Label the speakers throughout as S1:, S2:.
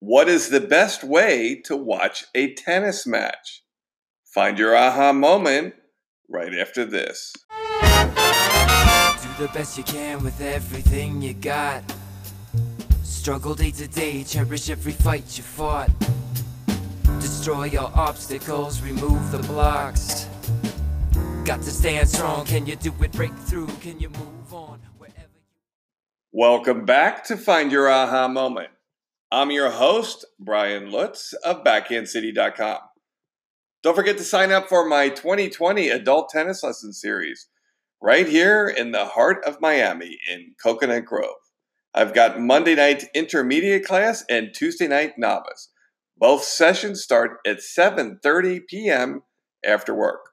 S1: What is the best way to watch a tennis match? Find your aha moment right after this.
S2: Do the best you can with everything you got. Struggle day to day, cherish every fight you fought. Destroy your obstacles, remove the blocks. Got to stand strong, can you do it? Break through, can you move on? Wherever you
S1: Welcome back to Find Your Aha Moment. I'm your host, Brian Lutz of BackhandCity.com. Don't forget to sign up for my 2020 adult tennis lesson series right here in the heart of Miami in Coconut Grove. I've got Monday night intermediate class and Tuesday night novice. Both sessions start at 7:30 p.m. after work.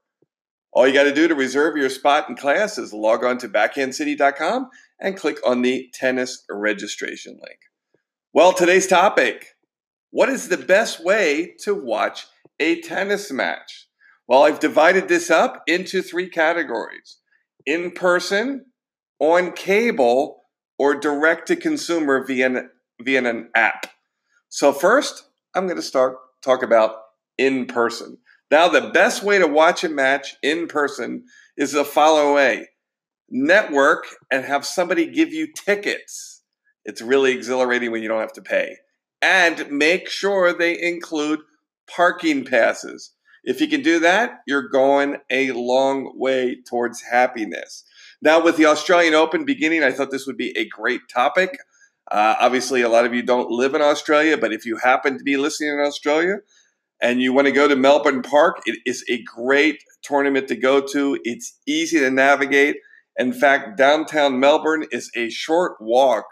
S1: All you got to do to reserve your spot in class is log on to backhandcity.com and click on the tennis registration link. Well, today's topic What is the best way to watch a tennis match? Well, I've divided this up into three categories in person, on cable, or direct to consumer via an, via an app. So, first, I'm going to start talk about in person. Now, the best way to watch a match in person is the following way network and have somebody give you tickets. It's really exhilarating when you don't have to pay. And make sure they include parking passes. If you can do that, you're going a long way towards happiness. Now, with the Australian Open beginning, I thought this would be a great topic. Uh, obviously, a lot of you don't live in Australia, but if you happen to be listening in Australia and you want to go to Melbourne Park, it is a great tournament to go to. It's easy to navigate. In fact, downtown Melbourne is a short walk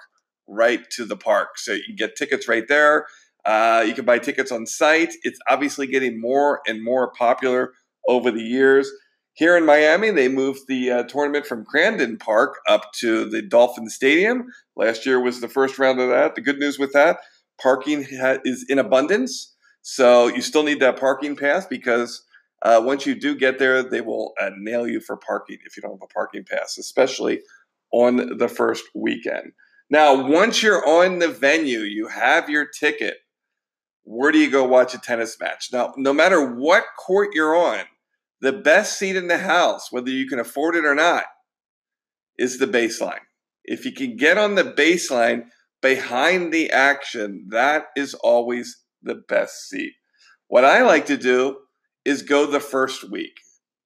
S1: right to the park. So you can get tickets right there. Uh, you can buy tickets on site. It's obviously getting more and more popular over the years. Here in Miami, they moved the uh, tournament from Crandon Park up to the Dolphin Stadium. Last year was the first round of that. The good news with that, parking ha- is in abundance. So you still need that parking pass because uh, once you do get there, they will uh, nail you for parking if you don't have a parking pass, especially on the first weekend. Now, once you're on the venue, you have your ticket. Where do you go watch a tennis match? Now, no matter what court you're on, the best seat in the house, whether you can afford it or not, is the baseline. If you can get on the baseline behind the action, that is always the best seat. What I like to do is go the first week.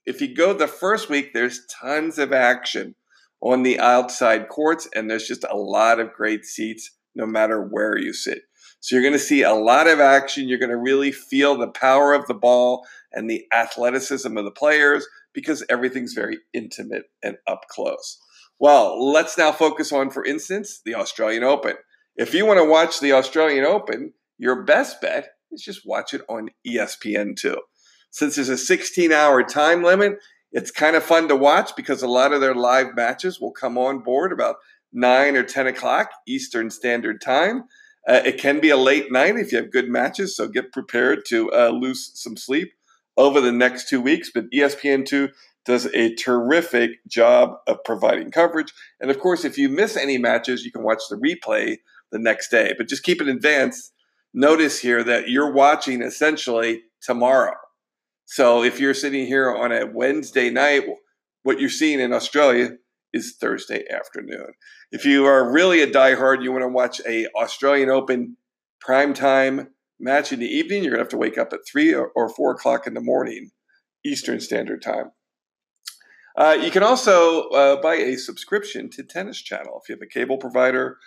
S1: If you go the first week, there's tons of action on the outside courts, and there's just a lot of great seats no matter where you sit. So you're going to see a lot of action. You're going to really feel the power of the ball and the athleticism of the players because everything's very intimate and up close. Well, let's now focus on, for instance, the Australian Open. If you want to watch the Australian Open, your best bet is just watch it on E ESPN2. Since there's a 16 hour time limit, it's kind of fun to watch because a lot of their live matches will come on board about 9 or 10 o'clock Eastern Standard Time. Uh, it can be a late night if you have good matches, so get prepared to uh, lose some sleep over the next two weeks. But E ESPN2 does a terrific job of providing coverage. And of course, if you miss any matches, you can watch the replay the next day. But just keep in advance. Notice here that you're watching essentially tomorrow. So if you're sitting here on a Wednesday night, what you're seeing in Australia is Thursday afternoon. If you are really a diehard, you want to watch a Australian Open primetime match in the evening, you're going to have to wake up at three or, four o'clock in the morning, Eastern Standard Time. Uh, you can also uh, buy a subscription to Tennis Channel if you have a cable provider.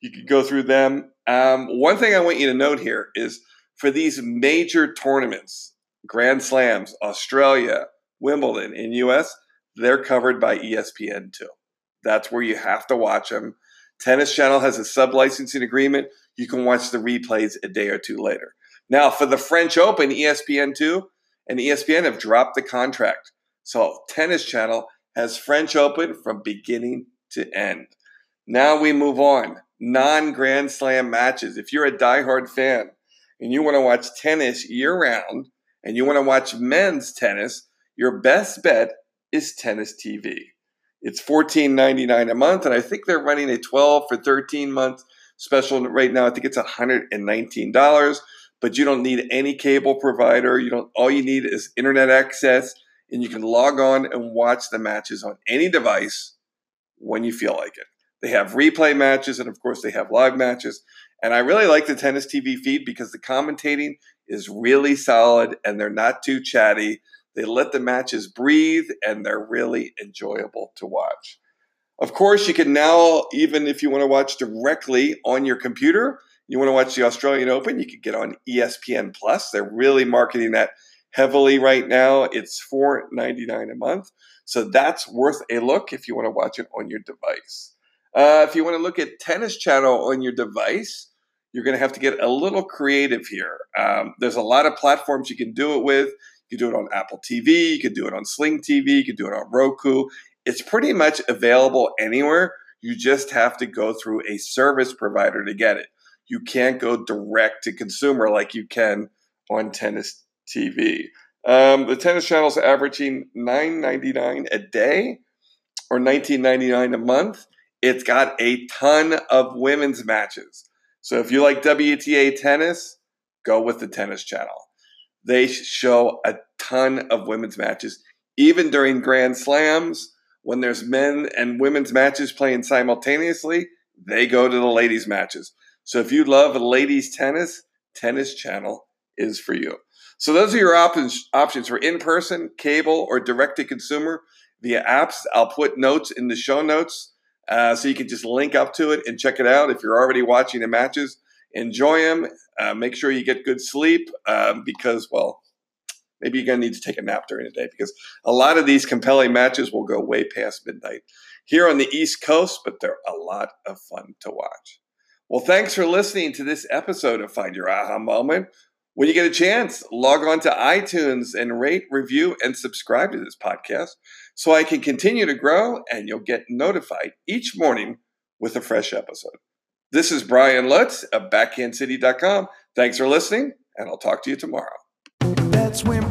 S1: You can go through them. Um, one thing I want you to note here is for these major tournaments, Grand Slams, Australia, Wimbledon in US, they're covered by E ESPN2. That's where you have to watch them. Tennis Channel has a sub licensing agreement. You can watch the replays a day or two later. Now, for the French Open, E ESPN2 and ESPN have dropped the contract. So, Tennis Channel has French Open from beginning to end. Now we move on. Non Grand Slam matches. If you're a diehard fan and you want to watch tennis year round and you want to watch men's tennis, your best bet is Tennis TV. It's $14.99 a month, and I think they're running a 12 for 13 months. special right now. I think it's $119, but you don't need any cable provider. You don't all you need is internet access and you can log on and watch the matches on any device when you feel like it. They have replay matches and of course they have live matches. And I really like the tennis TV feed because the commentating is really solid and they're not too chatty. They let the matches breathe and they're really enjoyable to watch. Of course, you can now, even if you want to watch directly on your computer, you want to watch the Australian Open, you can get on ESPN Plus. They're really marketing that heavily right now. It's $4.99 a month. So that's worth a look if you want to watch it on your device. Uh, if you want to look at Tennis Channel on your device, you're going to have to get a little creative here. Um, there's a lot of platforms you can do it with. You can do it on Apple TV, you can do it on Sling TV, you can do it on Roku. It's pretty much available anywhere. You just have to go through a service provider to get it. You can't go direct to consumer like you can on tennis TV. Um, the tennis channel is averaging $9.99 a day or $19.99 a month. It's got a ton of women's matches. So if you like WTA tennis, go with the tennis channel. They show a ton of women's matches, even during Grand Slams. When there's men and women's matches playing simultaneously, they go to the ladies' matches. So if you love ladies' tennis, Tennis Channel is for you. So those are your options options for in person, cable, or direct to consumer via apps. I'll put notes in the show notes uh, so you can just link up to it and check it out. If you're already watching the matches, enjoy them. Uh, make sure you get good sleep um, because, well, maybe you're going to need to take a nap during the day because a lot of these compelling matches will go way past midnight here on the East Coast, but they're a lot of fun to watch. Well, thanks for listening to this episode of Find Your Aha Moment. When you get a chance, log on to iTunes and rate, review, and subscribe to this podcast so I can continue to grow and you'll get notified each morning with a fresh episode. This is Brian Lutz of BackhandCity.com. Thanks for listening, and I'll talk to you tomorrow.
S3: That's when